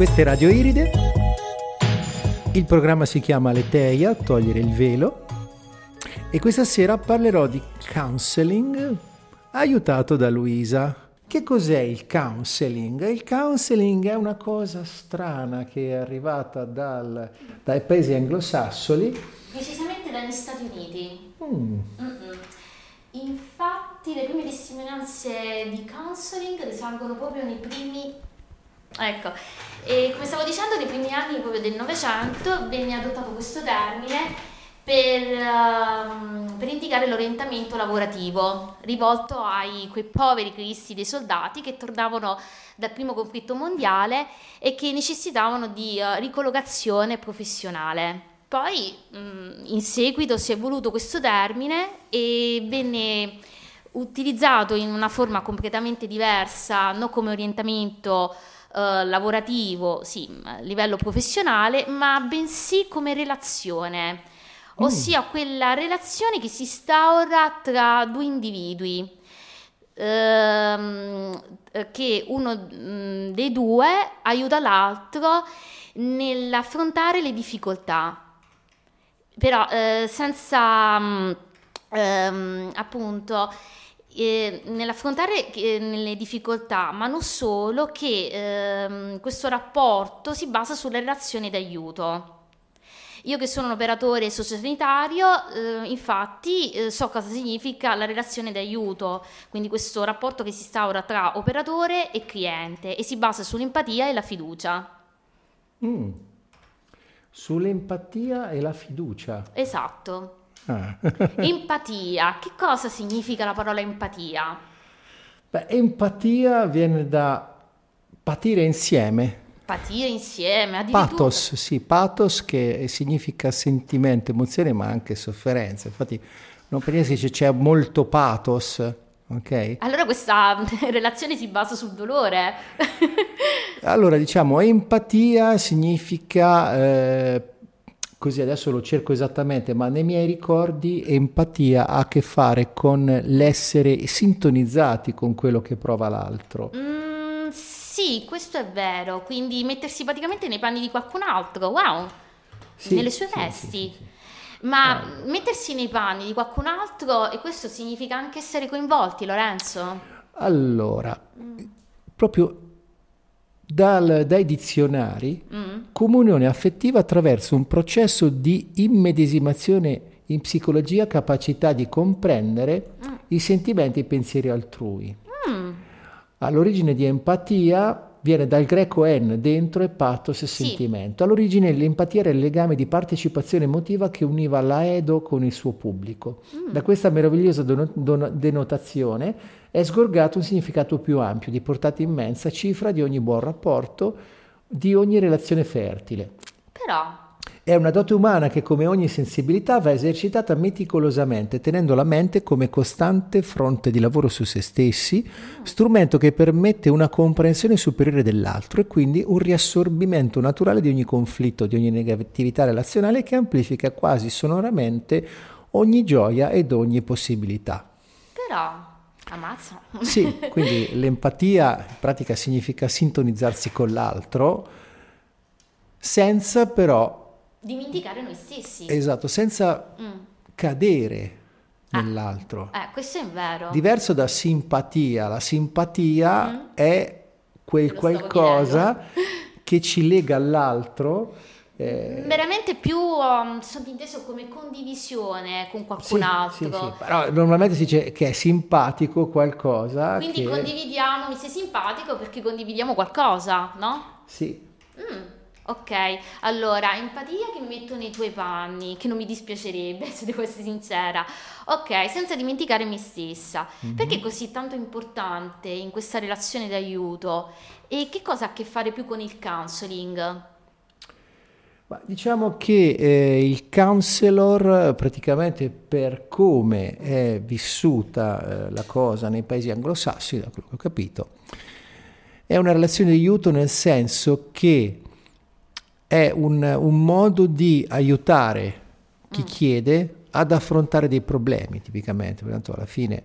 Questa è Radio Iride. Il programma si chiama Leteia, togliere il velo. E questa sera parlerò di counseling aiutato da Luisa. Che cos'è il counseling? Il counseling è una cosa strana che è arrivata dal, dai paesi anglosassoni. Decisamente dagli Stati Uniti. Mm. Infatti le prime testimonianze di counseling risalgono proprio nei primi... Ecco, e come stavo dicendo, nei primi anni proprio del Novecento venne adottato questo termine per, uh, per, indicare l'orientamento lavorativo rivolto ai quei poveri cristi dei soldati che tornavano dal primo conflitto mondiale e che necessitavano di uh, ricollocazione professionale. Poi mh, in seguito si è evoluto questo termine e venne utilizzato in una forma completamente diversa, non come orientamento eh, lavorativo, sì, a livello professionale, ma bensì come relazione, mm. ossia quella relazione che si instaura tra due individui. Ehm, che uno mh, dei due aiuta l'altro nell'affrontare le difficoltà però eh, senza mm, ehm, appunto eh, nell'affrontare eh, le difficoltà, ma non solo, che ehm, questo rapporto si basa sulla relazione d'aiuto. Io che sono un operatore sociosanitario, eh, infatti eh, so cosa significa la relazione d'aiuto, quindi questo rapporto che si instaura tra operatore e cliente e si basa sull'empatia e la fiducia. Mm sull'empatia e la fiducia. Esatto. Ah. empatia, che cosa significa la parola empatia? Beh, empatia viene da patire insieme. Patire insieme, addirittura. Pathos, sì, pathos che significa sentimento, emozione, ma anche sofferenza. Infatti, non per niente si dice c'è molto pathos ok? Allora questa relazione si basa sul dolore. allora diciamo empatia significa, eh, così adesso lo cerco esattamente, ma nei miei ricordi empatia ha a che fare con l'essere sintonizzati con quello che prova l'altro. Mm, sì, questo è vero, quindi mettersi praticamente nei panni di qualcun altro, wow, sì, nelle sue sì, vesti. Sì, ma eh. mettersi nei panni di qualcun altro, e questo significa anche essere coinvolti, Lorenzo? Allora, mm. proprio dal, dai dizionari, mm. comunione affettiva attraverso un processo di immedesimazione in psicologia, capacità di comprendere mm. i sentimenti e i pensieri altrui. Mm. All'origine di empatia viene dal greco en, dentro, e pathos, sentimento. All'origine l'empatia era il legame di partecipazione emotiva che univa l'aedo con il suo pubblico. Mm. Da questa meravigliosa don- don- denotazione è sgorgato un significato più ampio, di portata immensa, cifra di ogni buon rapporto, di ogni relazione fertile. Però è una dote umana che, come ogni sensibilità, va esercitata meticolosamente, tenendo la mente come costante fronte di lavoro su se stessi, strumento che permette una comprensione superiore dell'altro e quindi un riassorbimento naturale di ogni conflitto, di ogni negatività relazionale che amplifica quasi sonoramente ogni gioia ed ogni possibilità. Però Ammazza. Sì, quindi l'empatia in pratica significa sintonizzarsi con l'altro senza però dimenticare noi stessi. Esatto, senza mm. cadere ah. nell'altro. Eh, questo è vero. Diverso da simpatia. La simpatia mm. è quel qualcosa che ci lega all'altro. Eh... Veramente più um, sottinteso come condivisione con qualcun sì, altro. Sì, sì. Però normalmente si dice che è simpatico qualcosa. Quindi che... condividiamo, mi sei simpatico perché condividiamo qualcosa, no? Sì. Mm. Ok, allora, empatia che mi metto nei tuoi panni, che non mi dispiacerebbe, se devo essere sincera. Ok, senza dimenticare me stessa. Mm-hmm. Perché è così tanto importante in questa relazione d'aiuto? E che cosa ha a che fare più con il counseling? Ma diciamo che eh, il counselor, praticamente per come è vissuta eh, la cosa nei paesi anglosassoni, da quello che ho capito, è una relazione di aiuto nel senso che è un, un modo di aiutare chi mm. chiede ad affrontare dei problemi, tipicamente, perché tanto alla fine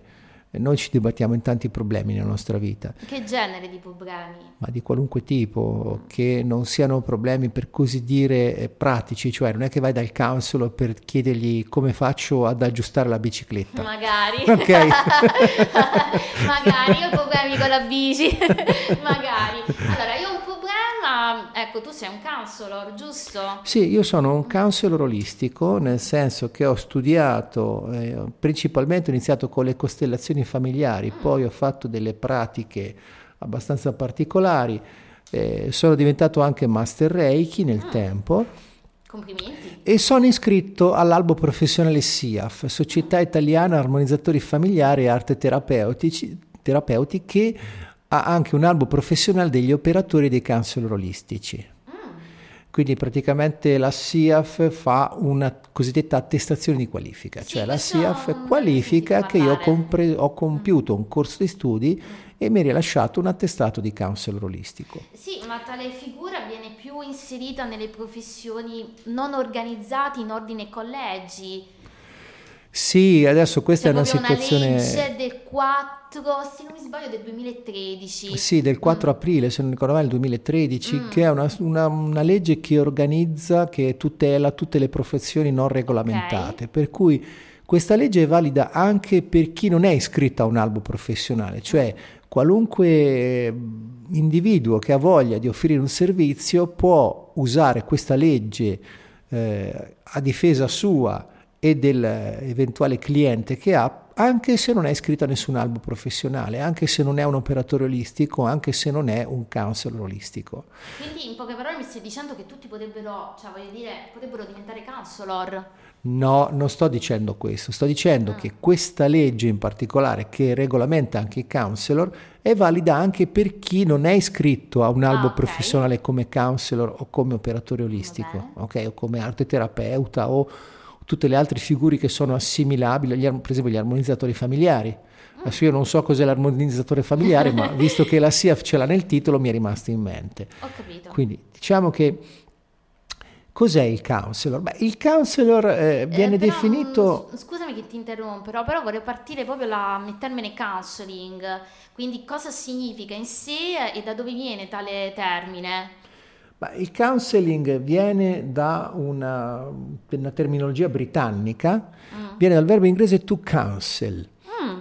noi ci dibattiamo in tanti problemi nella nostra vita. Che genere di problemi? Ma di qualunque tipo, che non siano problemi per così dire eh, pratici, cioè non è che vai dal counselor per chiedergli come faccio ad aggiustare la bicicletta. Magari. Ok. Magari, ho problemi con la bici. Magari. Allora, problema, ecco, tu sei un counselor, giusto? Sì, io sono un counselor olistico, nel senso che ho studiato, eh, principalmente ho iniziato con le costellazioni familiari, poi ho fatto delle pratiche abbastanza particolari, eh, sono diventato anche master Reiki nel Ah. tempo Complimenti. e sono iscritto all'albo professionale SIAF, Società Italiana Armonizzatori Familiari e Arte Terapeutici, terapeuti, che ha anche un albo professionale degli operatori dei counselor olistici. Quindi praticamente la SIAF fa una cosiddetta attestazione di qualifica, Sì, cioè la SIAF qualifica che io compre- ho compiuto un corso di studi e mi è rilasciato un attestato di counselor olistico. Sì, ma tale figura viene più inserita nelle professioni non organizzate in ordine collegi. Sì, adesso questa è una situazione... una legge del 4, se non mi sbaglio, del 2013. Sì, del 4 aprile, se non ricordo male, del 2013, che è una, una- una legge che organizza, che tutela tutte le professioni non regolamentate. Per cui questa legge è valida anche per chi non è iscritto a un albo professionale, cioè qualunque eh, individuo che ha voglia di offrire un servizio può usare questa legge eh, a difesa sua e dell'eventuale cliente che ha, anche se non è iscritto a nessun albo professionale, anche se non è un operatore olistico, anche se non è un counselor olistico. Quindi, in poche parole, mi stai dicendo che tutti potrebbero, cioè voglio dire, potrebbero diventare counselor. No, non sto dicendo questo, sto dicendo che questa legge in particolare che regolamenta anche i counselor è valida anche per chi non è iscritto a un Ah, albo ok. professionale come counselor o come operatore olistico, bene. ok? O come arte terapeuta o tutte le altre figure che sono assimilabili, agli ar- per esempio gli armonizzatori familiari. Adesso io non so cos'è l'armonizzatore familiare, ma visto che la SIAF ce l'ha nel titolo mi è rimasto in mente. Ho capito. Quindi diciamo che cos'è il counselor? Beh, il counselor eh, viene Eh, però, definito... Scusami che ti interromperò, però vorrei partire proprio dal termine counseling. Quindi cosa significa in sé e da dove viene tale termine? Ma il counseling viene da una, una terminologia britannica, viene dal verbo inglese to counsel,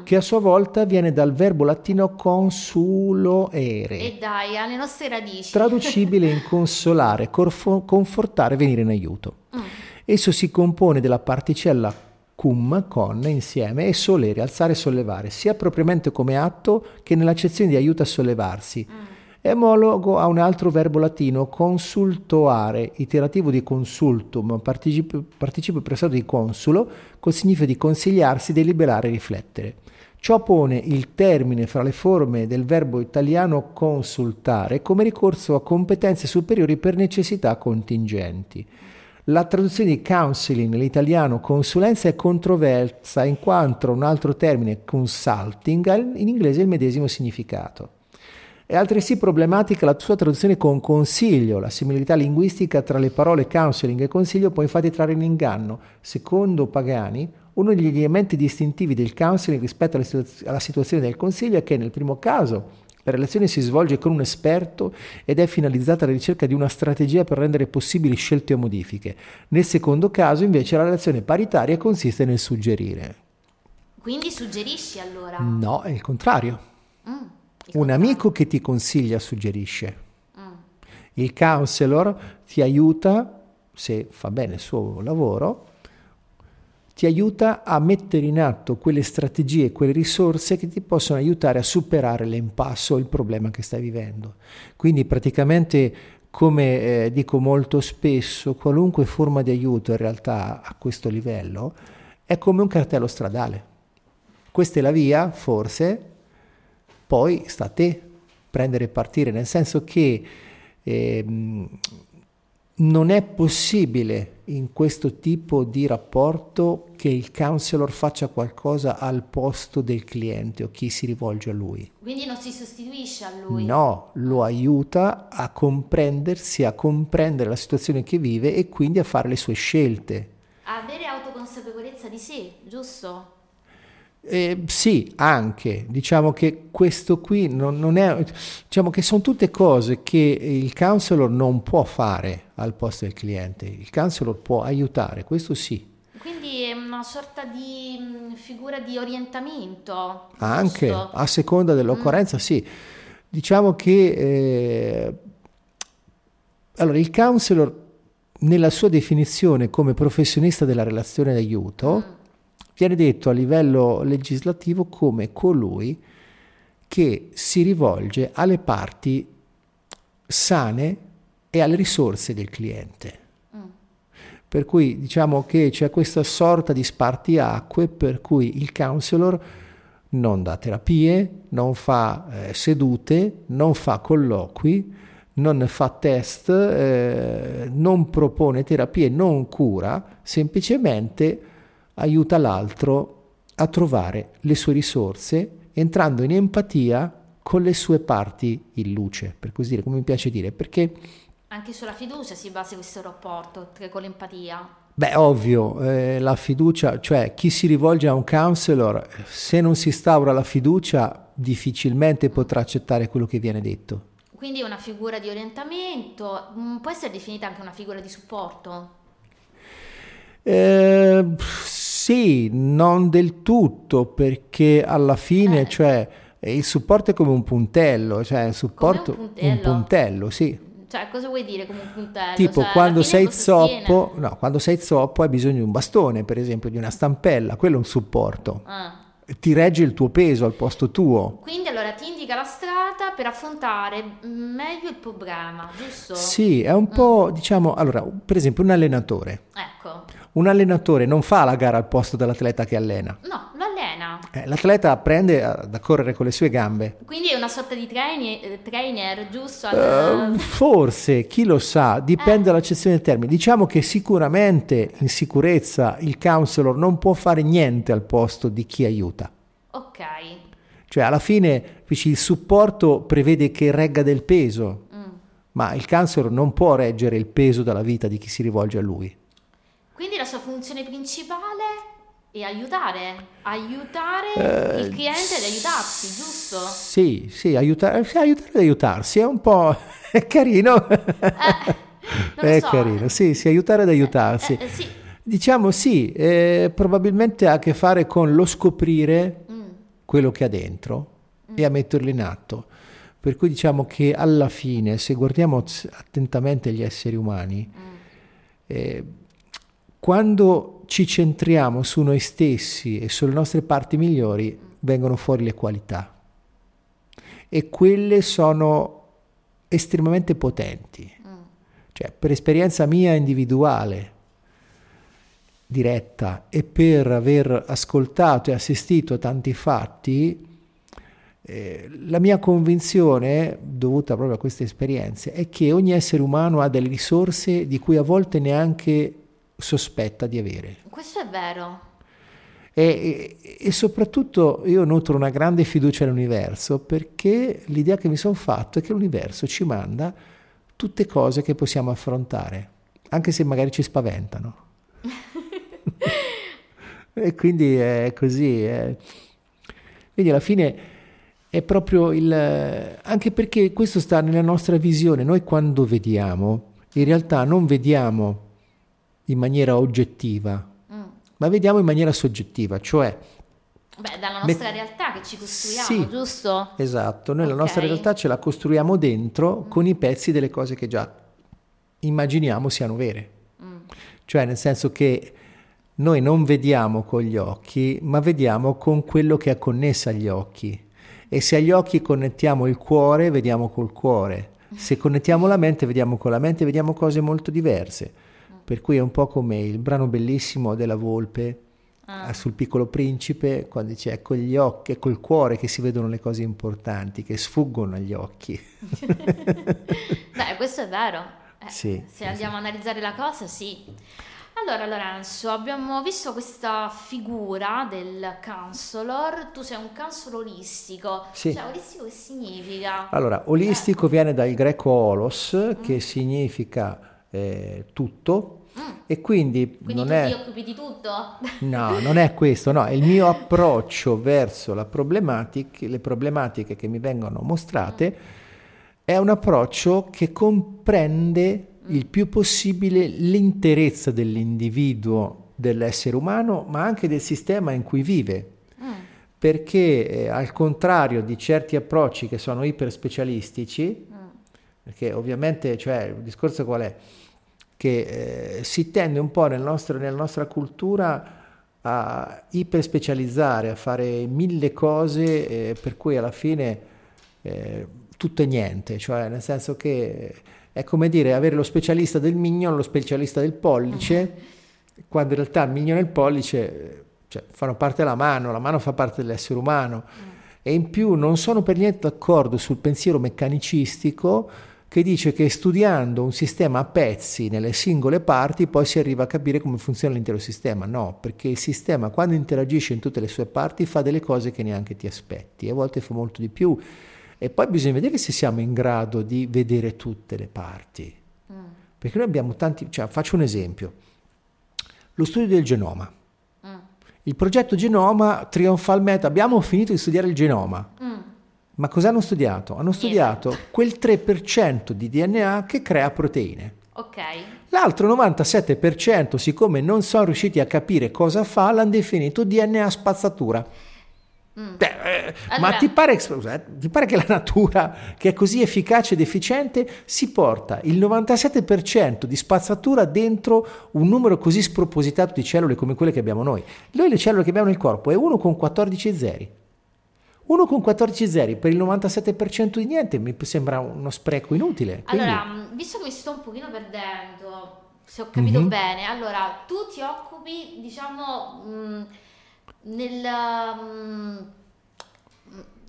che a sua volta viene dal verbo latino consulo ere, E dai, alle nostre radici. traducibile in consolare, corfo- confortare, venire in aiuto. Mm. Esso si compone della particella cum, con, insieme, e solere, alzare e sollevare, sia propriamente come atto che nell'accezione di aiuto a sollevarsi. È omologo a un altro verbo latino, consultoare, iterativo di consultum, participio, participio pressato di consulo, col significato di consigliarsi, deliberare, riflettere. Ciò pone il termine fra le forme del verbo italiano consultare come ricorso a competenze superiori per necessità contingenti. La traduzione di counseling nell'italiano consulenza è controversa in quanto un altro termine, consulting, ha in inglese il medesimo significato. È altresì problematica la sua traduzione con consiglio. La similità linguistica tra le parole counseling e consiglio può infatti trarre in inganno. Secondo Pagani, uno degli elementi distintivi del counseling rispetto alla, situa- alla situazione del consiglio è che nel primo caso la relazione si svolge con un esperto ed è finalizzata alla ricerca di una strategia per rendere possibili scelte o modifiche. Nel secondo caso invece la relazione paritaria consiste nel suggerire. Quindi suggerisci allora? No, è il contrario. Mm, Un amico che ti consiglia suggerisce. Mm. Il counselor ti aiuta, se fa bene il suo lavoro, ti aiuta a mettere in atto quelle strategie, quelle risorse che ti possono aiutare a superare l'impasse o il problema che stai vivendo. Quindi praticamente, come eh, dico molto spesso, qualunque forma di aiuto in realtà a questo livello è come un cartello stradale. Questa è la via, forse, poi sta a te prendere e partire, nel senso che ehm, non è possibile in questo tipo di rapporto che il counselor faccia qualcosa al posto del cliente o chi si rivolge a lui. Quindi non si sostituisce a lui? No, lo aiuta a comprendersi, a comprendere la situazione che vive e quindi a fare le sue scelte. A avere autoconsapevolezza di sé, giusto? Eh, sì, anche. Diciamo che questo qui non, non, è. Diciamo che sono tutte cose che il counselor non può fare al posto del cliente. Il counselor può aiutare, questo sì. Quindi è una sorta di mh, figura di orientamento. Anche giusto? a seconda dell'occorrenza, mm. sì. Diciamo che. Eh, allora, il counselor, nella sua definizione come professionista della relazione d'aiuto. Mm viene detto a livello legislativo come colui che si rivolge alle parti sane e alle risorse del cliente. Mm. Per cui diciamo che c'è questa sorta di spartiacque per cui il counselor non dà terapie, non fa eh, sedute, non fa colloqui, non fa test, eh, non propone terapie, non cura, semplicemente aiuta l'altro a trovare le sue risorse entrando in empatia con le sue parti in luce, per così dire, come mi piace dire, perché... Anche sulla fiducia si basa questo rapporto con l'empatia. Beh, ovvio, eh, la fiducia, cioè chi si rivolge a un counselor, se non si instaura la fiducia, difficilmente potrà accettare quello che viene detto. Quindi è una figura di orientamento, mm, può essere definita anche una figura di supporto? Eh, sì, non del tutto, perché alla fine, eh. cioè, il supporto è come un puntello, cioè il supporto un puntello. un puntello, sì. Cioè, cosa vuoi dire come un puntello? Tipo, cioè, quando sei zoppo, no, quando sei zoppo hai bisogno di un bastone, per esempio, di una stampella, quello è un supporto. Ah ti regge il tuo peso al posto tuo. Quindi allora ti indica la strada per affrontare meglio il problema, giusto? Sì, è un po', mm. diciamo, allora, per esempio un allenatore. Ecco. Un allenatore non fa la gara al posto dell'atleta che allena. No, lo allena. Eh, l'atleta apprende a, correre con le sue gambe. Quindi è una sorta di trainer, eh, trainer giusto? Uh, forse, chi lo sa, dipende eh. dall'accezione del termine. Diciamo che sicuramente in sicurezza il counselor non può fare niente al posto di chi aiuta. Ok. Cioè alla fine il supporto prevede che regga del peso, mm. ma il counselor non può reggere il peso della vita di chi si rivolge a lui. Quindi la sua funzione principale è aiutare, aiutare eh, il cliente ad aiutarsi, giusto? Sì, sì, aiutare, aiutare ad aiutarsi, è un po' è carino. Eh, è so. carino, sì, sì, aiutare ad aiutarsi. Eh, eh, sì. Diciamo sì, eh, probabilmente ha a che fare con lo scoprire mm. quello che ha dentro mm. e a metterlo in atto. Per cui diciamo che alla fine, se guardiamo attentamente gli esseri umani, mm. Quando ci centriamo su noi stessi e sulle nostre parti migliori, vengono fuori le qualità. E quelle sono estremamente potenti. Mm. Cioè, per esperienza mia individuale, diretta, e per aver ascoltato e assistito a tanti fatti, eh, la mia convinzione, dovuta proprio a queste esperienze, è che ogni essere umano ha delle risorse di cui a volte neanche sospetta di avere. Questo è vero. E, e, e, soprattutto io nutro una grande fiducia nell'universo perché l'idea che mi sono fatto è che l'universo ci manda tutte cose che possiamo affrontare, anche se magari ci spaventano. e quindi è così. È... Quindi alla fine è proprio il... anche perché questo sta nella nostra visione. Noi quando vediamo, in realtà non vediamo in maniera oggettiva, mm. ma vediamo in maniera soggettiva, cioè... Beh, dalla nostra met- realtà che ci costruiamo, sì, giusto? Esatto, noi okay. la nostra realtà ce la costruiamo dentro mm. con i pezzi delle cose che già immaginiamo siano vere. Mm. Cioè nel senso che noi non vediamo con gli occhi, ma vediamo con quello che è connesso agli occhi. E se agli occhi connettiamo il cuore, vediamo col cuore. Se connettiamo la mente, vediamo con la mente, vediamo cose molto diverse. Per cui è un po' come il brano bellissimo della Volpe ah. sul piccolo principe, quando dice è con gli occhi, è col cuore che si vedono le cose importanti, che sfuggono agli occhi. Beh, questo è vero. Eh, sì, se andiamo sì. a analizzare la cosa, sì. Allora Lorenzo, abbiamo visto questa figura del counselor, tu sei un counselor olistico, sì. cioè olistico che significa? Allora, olistico eh. viene dal greco olos, mm. che significa eh, tutto, mm. E quindi, Quindi non tu è... ti occupi di tutto? No, non è questo, no, è il mio approccio verso la problematica, le problematiche che mi vengono mostrate è un approccio che comprende il più possibile l'interezza dell'individuo, dell'essere umano, ma anche del sistema in cui vive. Perché eh, al contrario di certi approcci che sono iperspecialistici, perché ovviamente, cioè, il discorso qual è? Che eh, si tende un po' nel nostro, nella nostra cultura a iperspecializzare, a fare mille cose eh, per cui alla fine eh, tutto è niente, cioè nel senso che è come dire avere lo specialista del mignolo, lo specialista del pollice, quando in realtà il mignolo e il pollice cioè, fanno parte della mano, la mano fa parte dell'essere umano. E in più non sono per niente d'accordo sul pensiero meccanicistico che dice che studiando un sistema a pezzi nelle singole parti poi si arriva a capire come funziona l'intero sistema. No, perché il sistema quando interagisce in tutte le sue parti fa delle cose che neanche ti aspetti, a volte fa molto di più. E poi bisogna vedere se siamo in grado di vedere tutte le parti. Perché noi abbiamo tanti, cioè faccio un esempio, lo studio del genoma. Il progetto genoma trionfalmente, abbiamo finito di studiare il genoma. Ma cosa hanno studiato? Hanno studiato quel 3% di DNA che crea proteine. Ok. L'altro 97%, siccome non sono riusciti a capire cosa fa, l'hanno definito DNA spazzatura. Beh, eh, Allora- Ma ti pare, scusa, eh, ti pare che la natura, che è così efficace ed efficiente, si porta il 97% di spazzatura dentro un numero così spropositato di cellule come quelle che abbiamo noi? Noi le cellule che abbiamo nel corpo è 1 con 14 zeri. 1 con 14 zeri per il 97% di niente mi sembra uno spreco inutile. Quindi- Allora, visto che mi sto un pochino perdendo, se ho capito Mhm. bene, allora tu ti occupi, diciamo, mh, nel... mh,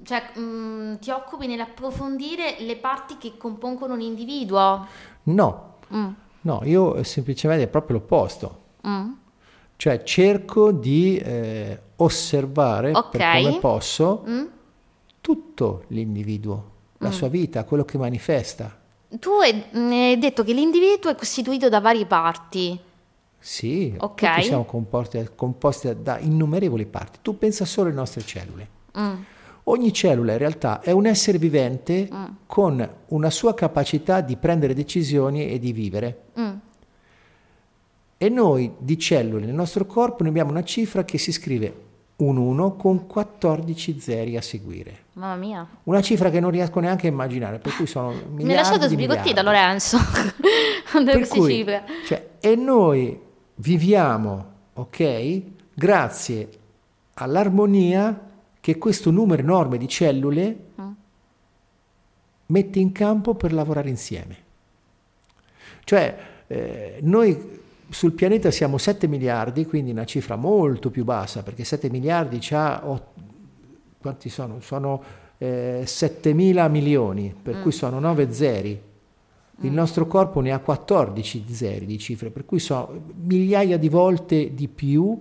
cioè, mh, ti occupi nell'approfondire le parti che compongono un individuo. no, Mm, no, io semplicemente è proprio l'opposto. mm, Cioè cerco di eh, osservare Ok. per come posso mm. Tutto l'individuo, la sua vita, quello che manifesta. Tu hai, detto che l'individuo è costituito da varie parti. Sì, Ok. tutti siamo composti, composti da innumerevoli parti. Tu pensa solo alle nostre cellule. Mm, Ogni cellula in realtà è un essere vivente Mm. con una sua capacità di prendere decisioni e di vivere. mm. E noi di cellule nel nostro corpo ne abbiamo una cifra che si scrive un 1 con 14 zeri a seguire. Mamma mia. Una cifra che non riesco neanche a immaginare, per cui sono miliardi Mi hai lasciato sbigottita. Lorenzo. Per cui, cioè, e noi viviamo, ok, grazie all'armonia che questo numero enorme di cellule Mm. mette in campo per lavorare insieme. Cioè, eh, noi sul pianeta siamo 7 miliardi, quindi una cifra molto più bassa, perché 7 miliardi ot- quanti sono? Sono eh, 7 mila milioni, per cui sono 9 zeri. Il nostro corpo ne ha 14 zeri di cifre, per cui sono migliaia di volte di più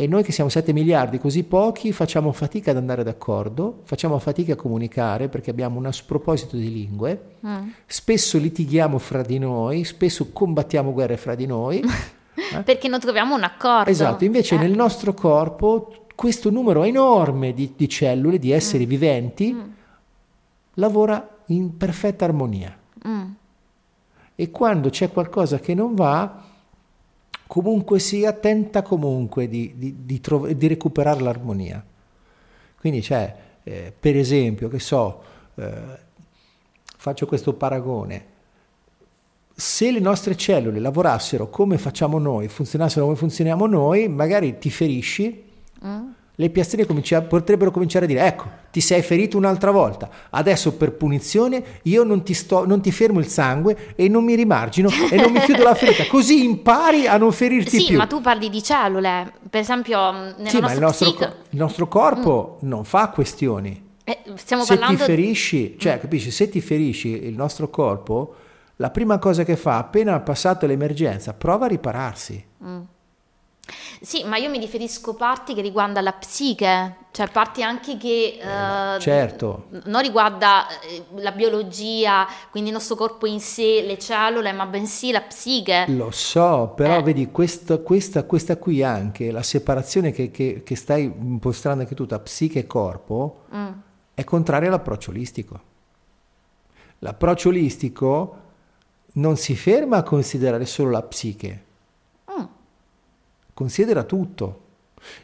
e noi che siamo 7 miliardi, così pochi, facciamo fatica ad andare d'accordo, facciamo fatica a comunicare perché abbiamo uno sproposito di lingue, Mm. spesso litighiamo fra di noi, spesso combattiamo guerre fra di noi. eh? Perché non troviamo un accordo. Esatto, invece Eh, nel nostro corpo questo numero enorme di, di cellule, di esseri Mm. viventi, lavora in perfetta armonia. mm. E quando c'è qualcosa che non va, comunque sia, tenta comunque di, di- di trov- di recuperare l'armonia. Quindi c'è, eh, per esempio, che so, eh, faccio questo paragone, se le nostre cellule lavorassero come facciamo noi, funzionassero come funzioniamo noi, magari ti ferisci, Mm. Le piastrine comincia- potrebbero cominciare a dire ecco ti sei ferito un'altra volta. Adesso per punizione io non ti, sto, non ti fermo il sangue e non mi rimargino e non mi chiudo la ferita. Così impari a non ferirti Sì, più. ma tu parli di cellule. Per esempio, mh, nella sì ma il nostro, psiche- co- il nostro corpo non fa questioni. Eh, stiamo se parlando ti ferisci cioè capisci? Se ti ferisci il nostro corpo la prima cosa che fa appena passato l'emergenza prova a ripararsi Sì, ma io mi riferisco parti che riguardano la psiche, cioè parti anche che eh, certo. non riguarda eh, la biologia, quindi il nostro corpo in sé, le cellule, ma bensì la psiche. Lo so, però eh. vedi questa, questa, questa, qui anche, la separazione che, che, che, stai impostando anche tu tra psiche e corpo, mm. è contraria all'approccio olistico. L'approccio olistico non si ferma a considerare solo la psiche. Considera tutto.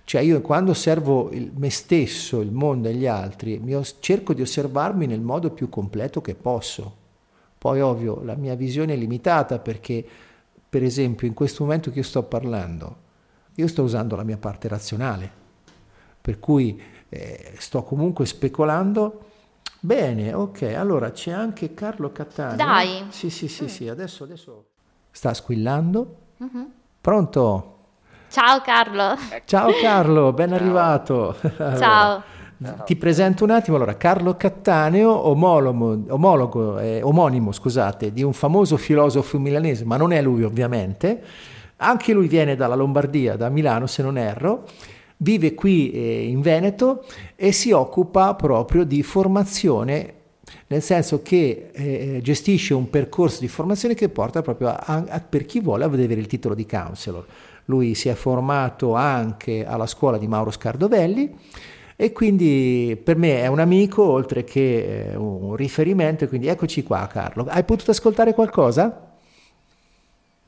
Cioè io quando osservo il, me stesso, il mondo e gli altri, mi, cerco di osservarmi nel modo più completo che posso. Poi ovvio la mia visione è limitata perché per esempio in questo momento che io sto parlando, io sto usando la mia parte razionale, per cui eh, sto comunque speculando. Bene, ok, allora c'è anche Carlo Cattaneo. Dai. Sì, sì, sì, mm. sì, adesso, adesso sta squillando. Mm-hmm. Pronto? Ciao Carlo. Ciao Carlo, ben Ciao. arrivato. Allora, Ciao. Ti presento un attimo, allora, Carlo Cattaneo, omologo, omologo eh, omonimo scusate, di un famoso filosofo milanese, ma non è lui ovviamente, anche lui viene dalla Lombardia, da Milano se non erro, vive qui eh, in Veneto e si occupa proprio di formazione nel senso che eh, gestisce un percorso di formazione che porta proprio a, a, per chi vuole a vedere il titolo di counselor. Lui si è formato anche alla scuola di Mauro Scardovelli e quindi per me è un amico oltre che eh, un riferimento, quindi eccoci qua Carlo. Hai potuto ascoltare qualcosa?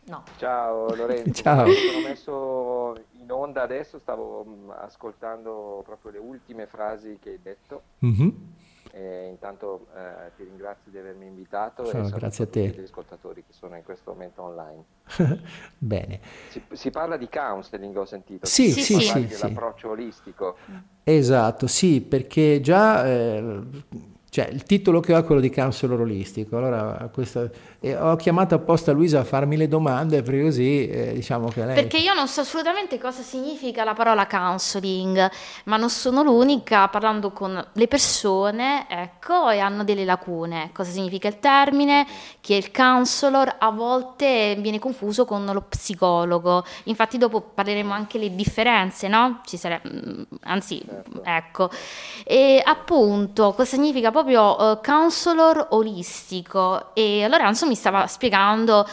No. Ciao Lorenzo, Ciao. sono messo in onda adesso, stavo mm, ascoltando proprio le ultime frasi che hai detto. Mm-hmm. E intanto eh, ti ringrazio di avermi invitato oh, e grazie a te. gli ascoltatori che sono in questo momento online. Bene. Si, si, parla di counseling, ho sentito. Sì, sì, sì. sì, sì. L'approccio olistico. Esatto, sì, perché già... Eh, cioè, il titolo che ho è quello di counselor olistico. Allora, questa, eh, ho chiamato apposta Luisa a farmi le domande perché così eh, diciamo che lei. Perché io non so assolutamente cosa significa la parola counseling, ma non sono l'unica parlando con le persone, ecco, e hanno delle lacune. Cosa significa il termine? Chi è il counselor? A volte viene confuso con lo psicologo. Infatti, dopo parleremo anche delle differenze, no? Ci sare... Mm, anzi, certo. ecco. E appunto, cosa significa? Proprio uh, counselor olistico e allora Anso mi stava spiegando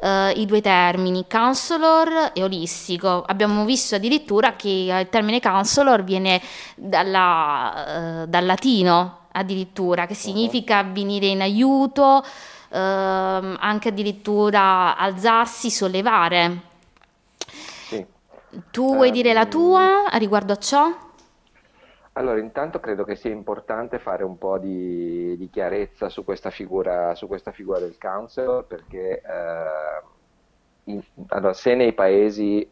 uh, i due termini, counselor e olistico. Abbiamo visto addirittura che il termine counselor viene dalla, uh, dal latino addirittura, che significa venire in aiuto, ehm, anche addirittura alzarsi, sollevare. Sì. Tu vuoi dire la tua riguardo a ciò? Allora, intanto credo che sia importante fare un po' di, di chiarezza su questa, figura, su questa figura del counselor perché eh, in, allora, se nei paesi eh,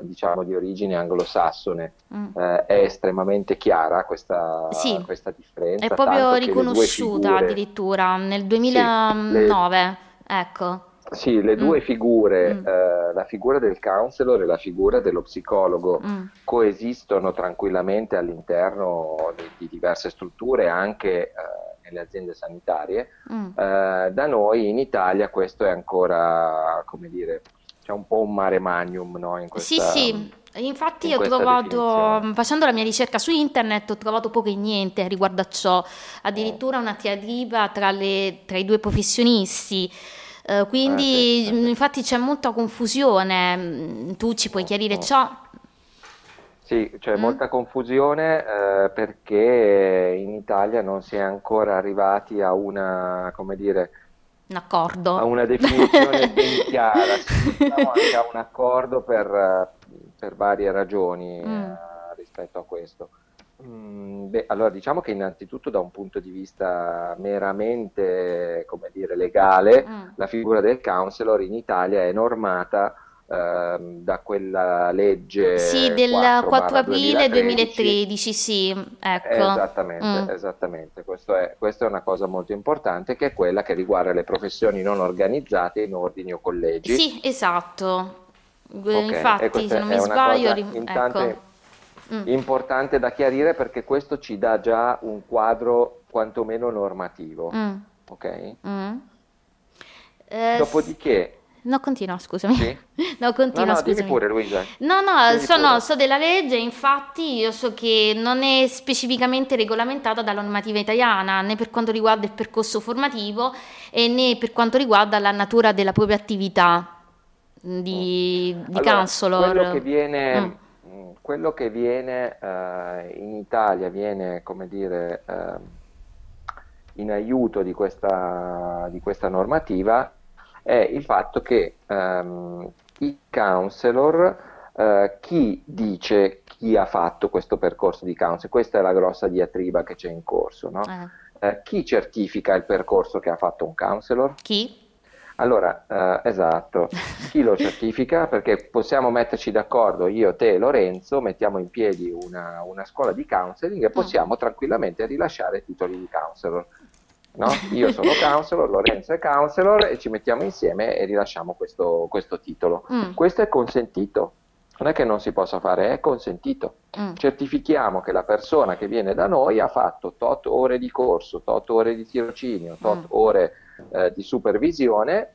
diciamo di origine anglosassone mm. eh, è estremamente chiara questa, sì, questa differenza, è proprio riconosciuta figure, addirittura nel 2009, sì, le, ecco. Sì, le due mm. figure, mm. Eh, la figura del counselor e la figura dello psicologo, mm. coesistono tranquillamente all'interno di, di diverse strutture, anche eh, nelle aziende sanitarie. Mm. Eh, da noi in Italia questo è ancora, come dire, c'è un po' un mare magnum no, in questa... Sì, sì. Infatti ho trovato, facendo la mia ricerca su internet, ho trovato poco e niente riguardo a ciò, addirittura una diatriba tra, le, tra i due professionisti. Uh, quindi eh, sì, infatti c'è molta confusione, mm, tu ci puoi chiarire ciò? Sì, c'è mm. molta confusione eh, perché in Italia non si è ancora arrivati a una, come dire, un accordo. A una definizione ben chiara, anche a un accordo per, per varie ragioni mm. eh, rispetto a questo. Mm, beh, allora diciamo che innanzitutto da un punto di vista meramente, come dire, legale, mm. La figura del counselor in Italia è normata eh, da quella legge sì, del 4, 4 aprile 2013, sì, ecco. Esattamente, mm. esattamente. Questo è, questa è una cosa molto importante che è quella che riguarda le professioni non organizzate in ordini o collegi. Sì, esatto. Okay. Infatti, se non mi sbaglio, cosa, ecco mm. importante da chiarire perché questo ci dà già un quadro quantomeno normativo. Mm. Ok? Mm. Eh, Dopodiché, No, continua, scusami. Sì? No, continua, no, no, scusami. dimmi pure, Luisa. No, no, so, no, so della legge, infatti io so che non è specificamente regolamentata dalla normativa italiana, né per quanto riguarda il percorso formativo e né per quanto riguarda la natura della propria attività di, di Allora, counselor. quello che viene, Mm. mh, quello che viene eh, in Italia viene, come dire, ehm, in aiuto di questa, di questa normativa è il fatto che ehm, i counselor, eh, chi dice chi ha fatto questo percorso di counselor, questa è la grossa diatriba che c'è in corso, no? Eh, Eh, chi certifica il percorso che ha fatto un counselor? chi? Allora, eh, esatto, chi lo certifica? Perché possiamo metterci d'accordo, io, te e Lorenzo, mettiamo in piedi una, una scuola di counseling e possiamo tranquillamente rilasciare titoli di counselor. No? Io sono counselor, Lorenzo è counselor e ci mettiamo insieme e rilasciamo questo, questo titolo. Mm, Questo è consentito, non è che non si possa fare, è consentito. mm, Certifichiamo che la persona che viene da noi ha fatto tot ore di corso, tot ore di tirocinio, tot Mm. ore eh, di supervisione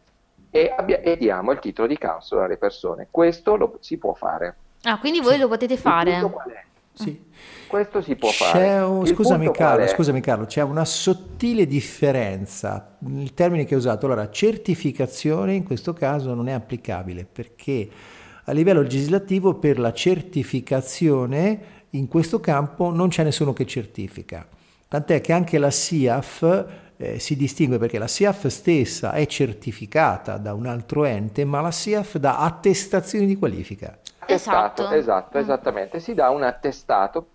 e, abbia- e diamo il titolo di counselor alle persone. Questo lo si può fare. Ah, quindi voi lo potete Il punto fare? qual è? Sì. Questo si può C'è fare. un- scusami Carlo, scusami Carlo, c'è una sottile differenza. Il termine che hai usato, allora, certificazione in questo caso non è applicabile perché a livello legislativo per la certificazione in questo campo non c'è nessuno che certifica. Tant'è che anche la SIAF eh, si distingue perché la SIAF stessa è certificata da un altro ente, ma la SIAF dà attestazioni di qualifica. Attestato, Esatto. esatto, Mm. esattamente. Si dà un attestato,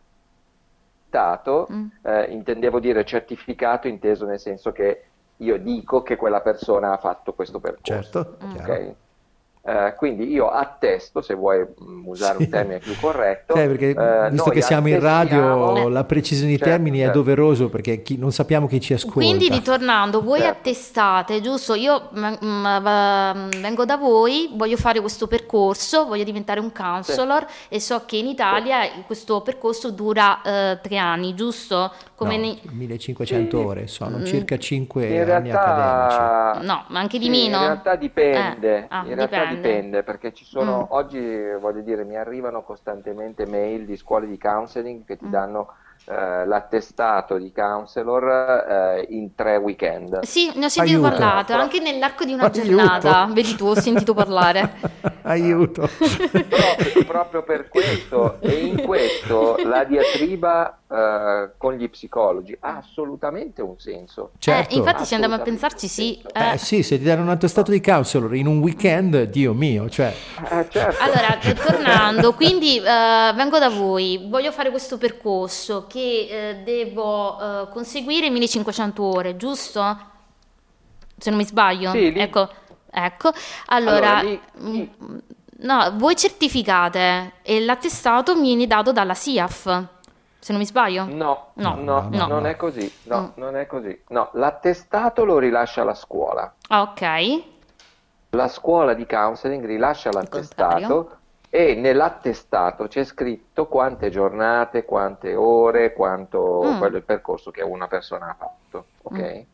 attestato, Mm. eh, intendevo dire certificato inteso nel senso che io dico che quella persona ha fatto questo percorso. Certo, Mm. Eh, quindi io attesto, se vuoi mm, usare Sì. un termine più corretto, Cioè, perché eh, visto che siamo in radio, la precisione di Certo, termini è certo. doveroso perché chi- non sappiamo chi ci ascolta. Quindi ritornando, voi Certo. attestate, giusto? Io mm, mm, va- vengo da voi, voglio fare questo percorso, voglio diventare un counselor e so che in Italia questo percorso dura eh, tre anni, giusto? Come No, nei- 1500 Sì. ore, sono Mm. circa 5 In anni accademici. realtà, No, ma anche di sì, meno? in realtà dipende, Eh, ah, in realtà dipende. Dipende, perché ci sono, Mm. oggi voglio dire, mi arrivano costantemente mail di scuole di counseling che ti Mm. danno eh, l'attestato di counselor eh, in tre weekend. Sì, ne ho sentito Aiuto. parlare, anche nell'arco di una Aiuto. giornata. Vedi tu, ho sentito parlare. Aiuto. proprio, proprio per questo e in questo la diatriba eh, con gli psicologi ha assolutamente un senso. Certo. Eh, infatti se andiamo a pensarci, sì. sì. eh. Eh sì, se ti danno un attestato di counselor in un weekend, Dio mio, cioè, Eh, certo. Allora, eh, tornando, quindi eh, vengo da voi, voglio fare questo percorso che eh, devo eh, conseguire 1500 ore, giusto? Se non mi sbaglio. Sì, lì- Ecco, ecco. Allora, Allora, lì- mm, no, voi certificate e l'attestato viene dato dalla SIAF, se non mi sbaglio. No, No, no, no. non è così. No, Mm. non è così. No, l'attestato lo rilascia la scuola. Ah, ok. La scuola di counseling rilascia l'attestato e nell'attestato c'è scritto quante giornate, quante ore, quanto Mm. quello il percorso che una persona ha fatto. Ok?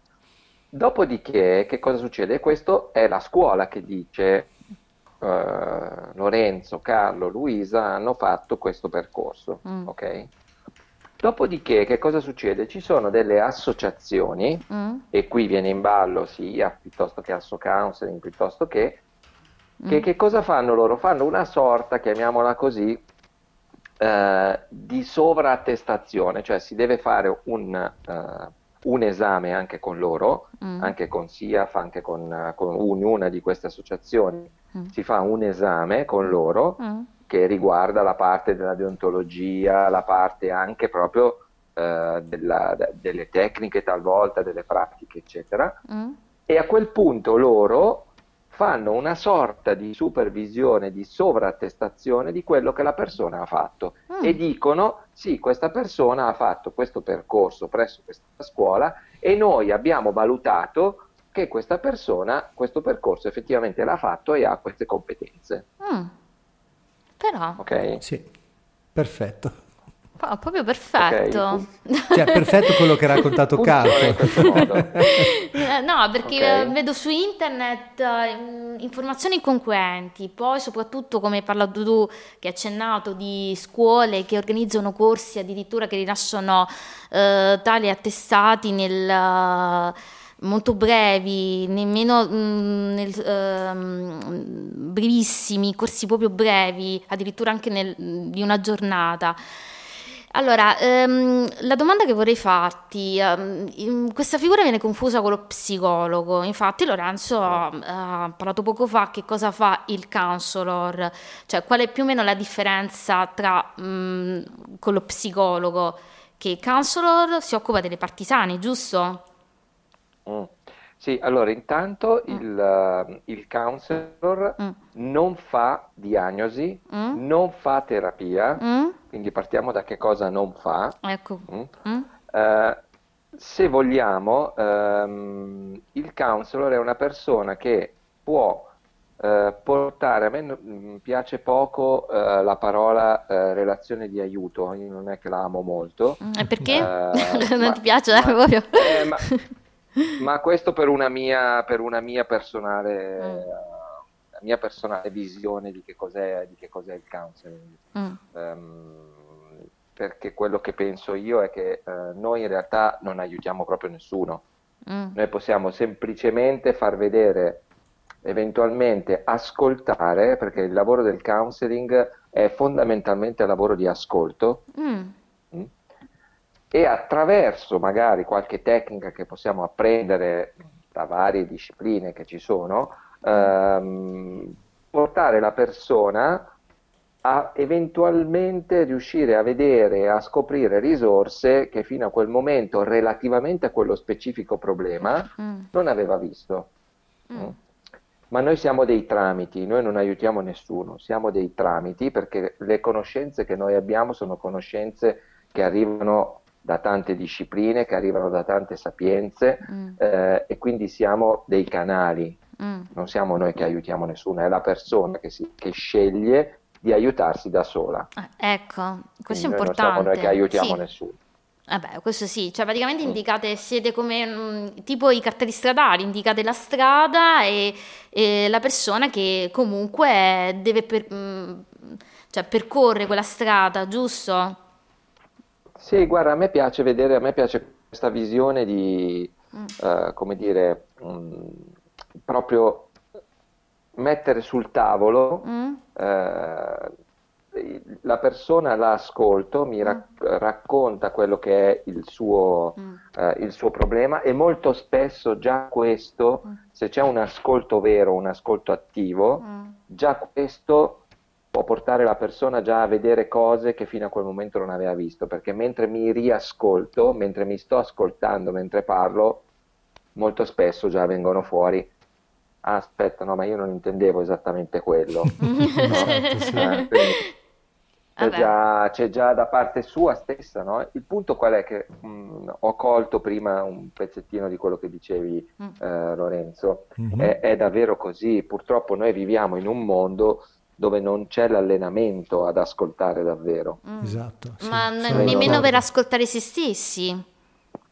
Dopodiché, che cosa succede? Questo è la scuola che dice eh, Lorenzo, Carlo, Luisa hanno fatto questo percorso. Mm. Ok? Dopodiché, che cosa succede? Ci sono delle associazioni Mm, e qui viene in ballo sia piuttosto che Asso Counseling, piuttosto che, che, mm. che cosa fanno loro? Fanno una sorta, chiamiamola così, eh, di sovrattestazione, cioè si deve fare un, eh, un esame anche con loro, Mm. anche con SIAF, anche con, con ognuna di queste associazioni, Mm. si fa un esame con loro Mm. Che riguarda la parte della deontologia, la parte anche proprio eh, della- de- delle tecniche talvolta, delle pratiche, eccetera. Mm. E a quel punto loro fanno una sorta di supervisione, di sovrattestazione di quello che la persona ha fatto Mm. e dicono sì, questa persona ha fatto questo percorso presso questa scuola e noi abbiamo valutato che questa persona questo percorso effettivamente l'ha fatto e ha queste competenze. Mm. Però, Ok? sì, perfetto. Oh, proprio perfetto. Okay. Cioè, perfetto quello che ha raccontato Carlo. Eh, no, perché okay. vedo su internet uh, informazioni inconquenti, poi soprattutto come hai parlato tu, che hai accennato di scuole che organizzano corsi addirittura che rilasciano uh, tali attestati nel... Uh, molto brevi, nemmeno mh, mm, nel, uh, brevissimi, corsi proprio brevi, addirittura anche nel, di una giornata. Allora, ehm, la domanda che vorrei farti, ehm, questa figura viene confusa con lo psicologo, infatti Lorenzo ha, ha, parlato poco fa che cosa fa il counselor, cioè qual è più o meno la differenza tra mh, mm, con lo psicologo, che il counselor si occupa delle partisane, giusto? Mm. Sì, allora intanto mm. il, uh, il counselor mm. non fa diagnosi, mm. non fa terapia, mm. quindi partiamo da che cosa non fa. Ecco. Uh, se vogliamo, um, il counselor è una persona che può uh, portare, a me piace poco la parola relazione di aiuto, io non è che la amo molto. E perché? non ma, ti piace? Ma, eh, ma, ma questo per una mia, per una mia personale... Mm. mia personale visione di che cos'è, di che cos'è il counseling. Mm. Um, perché quello che penso io è che uh, noi in realtà non aiutiamo proprio nessuno. Mm. Noi possiamo semplicemente far vedere, eventualmente ascoltare, perché il lavoro del counseling è fondamentalmente lavoro di ascolto. Mm e attraverso magari qualche tecnica che possiamo apprendere da varie discipline che ci sono, ehm, portare la persona a eventualmente riuscire a vedere e a scoprire risorse che fino a quel momento, relativamente a quello specifico problema, mm. non aveva visto. Mm. Mm. Ma noi siamo dei tramiti, noi non aiutiamo nessuno, siamo dei tramiti perché le conoscenze che noi abbiamo sono conoscenze che arrivano da tante discipline, che arrivano da tante sapienze mm. eh, e quindi siamo dei canali, mm. non siamo noi che aiutiamo nessuno, è la persona che, si, che sceglie di aiutarsi da sola. Ah, ecco, questo quindi è importante. Non siamo noi che aiutiamo sì. nessuno. Vabbè, questo sì, cioè praticamente mm. indicate, siete come mh, mm, tipo i cartelli stradali, indicate la strada e, e la persona che comunque deve per, mh, mm, cioè, percorre quella strada, giusto? Sì, guarda, a me piace vedere, a me piace questa visione di, mm. uh, come dire, um, proprio mettere sul tavolo, mm. uh, la persona la ascolto, mi rac- mm. racconta quello che è il suo, mm. uh, il suo, problema e molto spesso già questo, mm. se c'è un ascolto vero, un ascolto attivo, mm. già questo può portare la persona già a vedere cose che fino a quel momento non aveva visto, perché mentre mi riascolto, mentre mi sto ascoltando, mentre parlo, molto spesso già vengono fuori. Ah, aspetta, no, ma io non intendevo esattamente quello. no? c'è, già, c'è, già, da parte sua stessa, no? Il punto qual è che mh, mm, ho colto prima un pezzettino di quello che dicevi, mm. eh, Lorenzo, mm-hmm. è, è davvero così. Purtroppo noi viviamo in un mondo dove non c'è l'allenamento ad ascoltare davvero. Mm. Esatto. Sì. Ma n- nemmeno per ascoltare se stessi.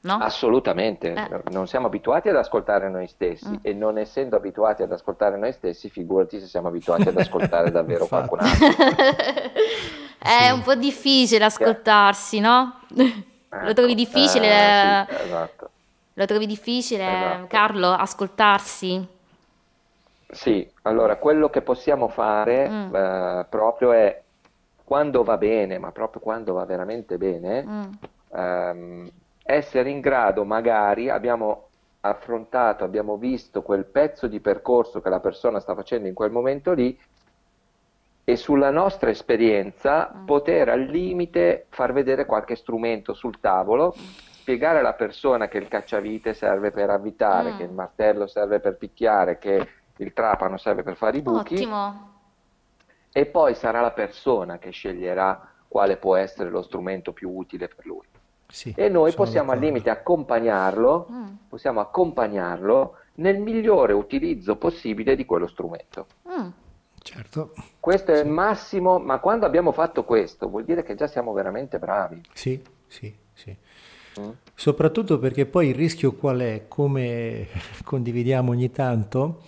No? Assolutamente, eh. non siamo abituati ad ascoltare noi stessi mm. e non essendo abituati ad ascoltare noi stessi, figurati se siamo abituati ad ascoltare davvero qualcun altro. È sì. un po' difficile ascoltarsi, no? Ecco. Lo trovi difficile? Eh, sì, esatto. Lo trovi difficile, esatto. Carlo, ascoltarsi? Sì, allora quello che possiamo fare mm. eh, proprio è quando va bene, ma proprio quando va veramente bene, mm. ehm, essere in grado, magari abbiamo affrontato, abbiamo visto quel pezzo di percorso che la persona sta facendo in quel momento lì e sulla nostra esperienza mm. poter al limite far vedere qualche strumento sul tavolo, mm. spiegare alla persona che il cacciavite serve per avvitare, mm. che il martello serve per picchiare, che il trapano serve per fare i buchi. Ottimo. E poi sarà la persona che sceglierà quale può essere lo strumento più utile per lui. Sì, e noi possiamo al limite accompagnarlo, mm. possiamo accompagnarlo nel migliore utilizzo possibile di quello strumento. Mm. Certo. Questo è il massimo, ma quando abbiamo fatto questo vuol dire che già siamo veramente bravi. Sì, sì, sì. Mm. Soprattutto perché poi il rischio qual è, come condividiamo ogni tanto,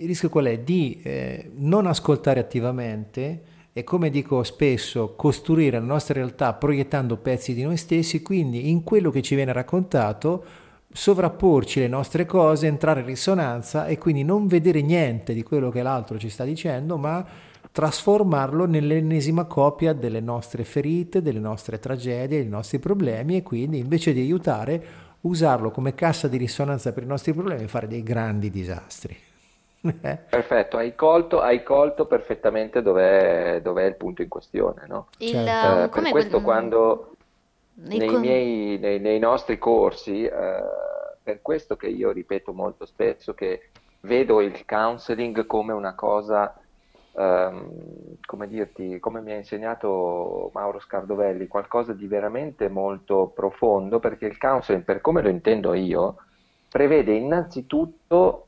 il rischio qual è? Di eh, non ascoltare attivamente e come dico spesso, costruire la nostra realtà proiettando pezzi di noi stessi, quindi in quello che ci viene raccontato sovrapporci le nostre cose, entrare in risonanza e quindi non vedere niente di quello che l'altro ci sta dicendo, ma trasformarlo nell'ennesima copia delle nostre ferite, delle nostre tragedie, dei nostri problemi e quindi invece di aiutare usarlo come cassa di risonanza per i nostri problemi e fare dei grandi disastri. Perfetto, hai colto, hai colto perfettamente dov'è, dov'è, il punto in questione. No? Il, certo. eh, per questo quel... quando nei, con... miei, nei, nei, nostri corsi, eh, per questo che io ripeto molto spesso che vedo il counseling come una cosa, ehm, come dirti, come mi ha insegnato Mauro Scardovelli, qualcosa di veramente molto profondo, perché il counseling, per come lo intendo io, prevede innanzitutto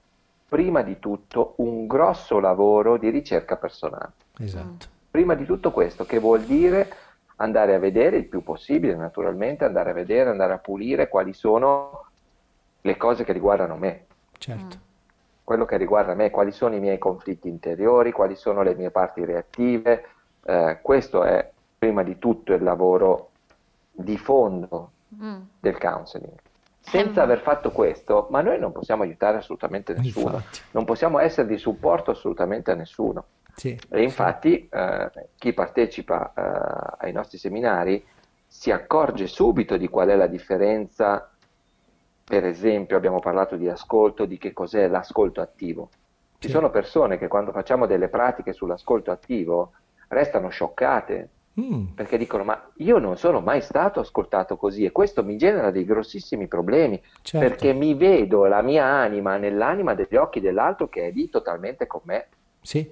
prima di tutto un grosso lavoro di ricerca personale. Esatto. Prima di tutto questo, che vuol dire andare a vedere il più possibile, naturalmente, andare a vedere, andare a pulire quali sono le cose che riguardano me. Certo. Quello che riguarda me, quali sono i miei conflitti interiori, quali sono le mie parti reattive. Eh, questo è prima di tutto il lavoro di fondo mm. del counseling. Senza ehm. aver fatto questo, ma noi non possiamo aiutare assolutamente nessuno, infatti. non possiamo essere di supporto assolutamente a nessuno. Sì, e infatti sì. eh, chi partecipa eh, ai nostri seminari si accorge subito di qual è la differenza, per esempio abbiamo parlato di ascolto, di che cos'è l'ascolto attivo. Ci sì. sono persone che quando facciamo delle pratiche sull'ascolto attivo restano scioccate Mm. Perché dicono: Ma io non sono mai stato ascoltato così, e questo mi genera dei grossissimi problemi certo. perché mi vedo la mia anima nell'anima degli occhi dell'altro che è lì totalmente con me. Sì.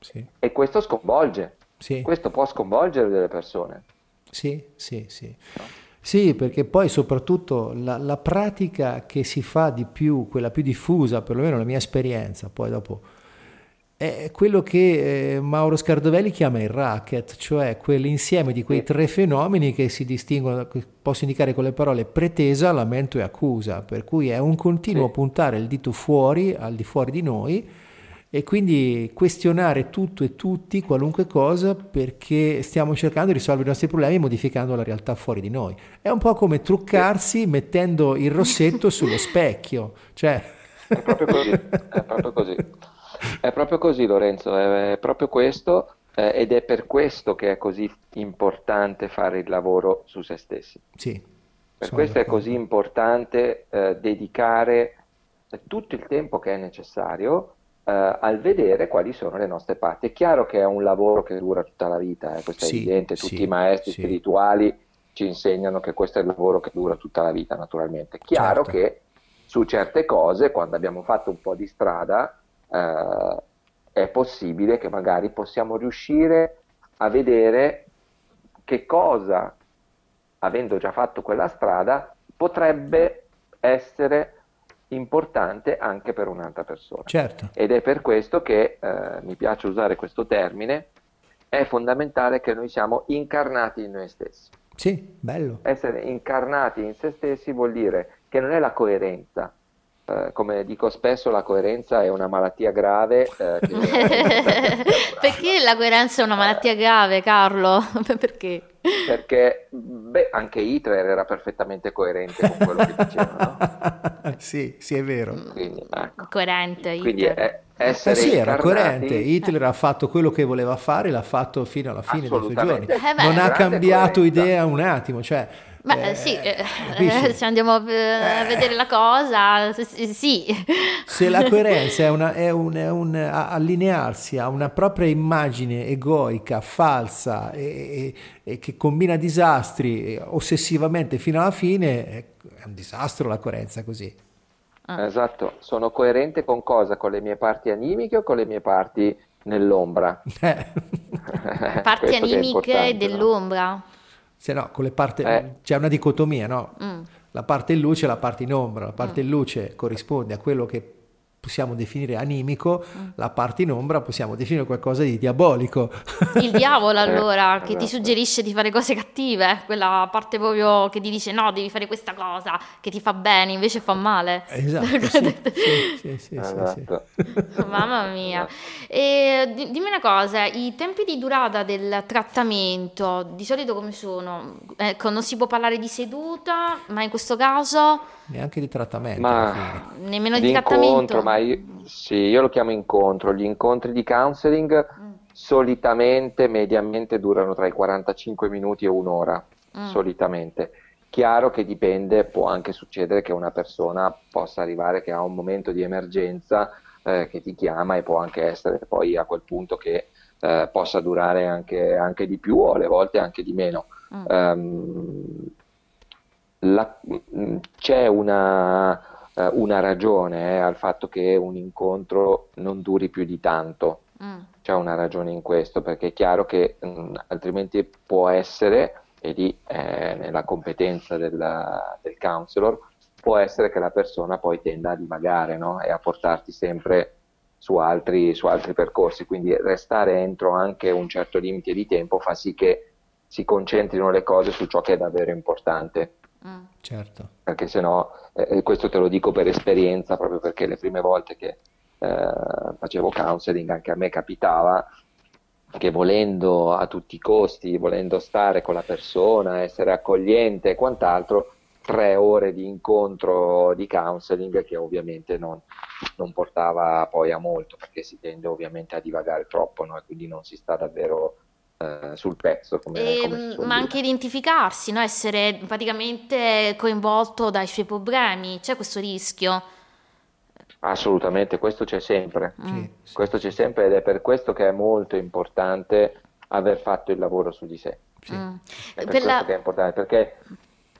sì. E questo sconvolge. Sì. Questo può sconvolgere delle persone. Sì, sì, sì. Sì, perché poi soprattutto la, la pratica che si fa di più, quella più diffusa, perlomeno la mia esperienza, poi dopo è quello che eh, Mauro Scardovelli chiama il racket, cioè quell'insieme di quei tre fenomeni che si distinguono, che posso indicare con le parole pretesa, lamento e accusa, per cui è un continuo sì. puntare il dito fuori, al di fuori di noi, e quindi questionare tutto e tutti, qualunque cosa, perché stiamo cercando di risolvere i nostri problemi modificando la realtà fuori di noi. È un po' come truccarsi mettendo il rossetto sullo specchio, cioè... È proprio così, è proprio così. È proprio così Lorenzo, è proprio questo eh, ed è per questo che è così importante fare il lavoro su se stessi. Sì, per questo d'accordo. è così importante eh, dedicare tutto il tempo che è necessario eh, al vedere quali sono le nostre parti. È chiaro che è un lavoro che dura tutta la vita, eh, questo sì, è evidente, tutti sì, i maestri sì. spirituali ci insegnano che questo è il lavoro che dura tutta la vita, naturalmente. È chiaro certo. che su certe cose, quando abbiamo fatto un po' di strada, eh, è possibile che magari possiamo riuscire a vedere che cosa, avendo già fatto quella strada, potrebbe essere importante anche per un'altra persona. Certo. Ed è per questo che eh, mi piace usare questo termine, è fondamentale che noi siamo incarnati in noi stessi. Sì, bello. Essere incarnati in se stessi vuol dire che non è la coerenza, eh, come dico spesso, la coerenza è una malattia grave. Eh, Perché la coerenza è una malattia grave, Carlo? Perché? Perché beh, anche Hitler era perfettamente coerente con quello che diceva, no? sì, sì, è vero. Quindi, ecco. Coerente, Quindi è, essere eh sì, era coerente. Hitler ha fatto quello che voleva fare, l'ha fatto fino alla fine dei suoi giorni. Eh beh, non ha cambiato coerenza. idea un attimo, cioè ma eh, sì, eh, eh se andiamo a vedere la cosa, sì. Se la coerenza è, una, è, un, è un, allinearsi a una propria immagine egoica, falsa e, e, e, che combina disastri ossessivamente fino alla fine, è un disastro la coerenza così. Ah. Esatto, sono coerente con cosa? Con le mie parti animiche o con le mie parti nell'ombra? Eh. parti animiche dell'ombra. No? Se no, con le parti eh. c'è una dicotomia, no? Mm. La parte in luce e la parte in ombra. La parte mm. in luce corrisponde a quello che possiamo definire animico, mm. la parte in ombra possiamo definire qualcosa di diabolico. Il diavolo allora che ti esatto. suggerisce di fare cose cattive, quella parte proprio che ti dice no, devi fare questa cosa che ti fa bene, invece fa male. Esatto. sì, sì, sì, esatto. Mamma mia. E, dimmi una cosa, i tempi di durata del trattamento di solito come sono? Ecco, non si può parlare di seduta, ma in questo caso neanche di trattamento. Ma nemmeno di trattamento. Ma sì, io lo chiamo incontro. Gli incontri di counseling mm. solitamente, mediamente durano tra i 45 minuti e un'ora, mm. solitamente. Chiaro che dipende, può anche succedere che una persona possa arrivare che ha un momento di emergenza eh, che ti chiama e può anche essere poi a quel punto che eh, possa durare anche, anche, di più o alle volte anche di meno. Mm. Um, la, mm, c'è una, uh, una ragione eh, al fatto che un incontro non duri più di tanto. Mm. C'è una ragione in questo, perché è chiaro che mh, mm, altrimenti può essere, e lì eh, nella competenza della, del counselor, può essere che la persona poi tenda a divagare no? e a portarti sempre su altri, su altri percorsi. Quindi restare entro anche un certo limite di tempo fa sì che si concentrino le cose su ciò che è davvero importante. Mm. Certo. Perché se no, eh, questo te lo dico per esperienza, proprio perché le prime volte che eh, facevo counseling anche a me capitava che volendo a tutti i costi, volendo stare con la persona, essere accogliente e quant'altro, tre ore di incontro di counseling che ovviamente non, non portava poi a molto perché si tende ovviamente a divagare troppo no? e quindi non si sta davvero sul pezzo. Come, e, come ma dire. anche identificarsi, no? essere praticamente coinvolto dai suoi problemi, c'è questo rischio? Assolutamente, questo c'è sempre. Mm. Sì, questo c'è sempre ed è per questo che è molto importante aver fatto il lavoro su di sé. Sì. Mm. È per, per la... che è importante, perché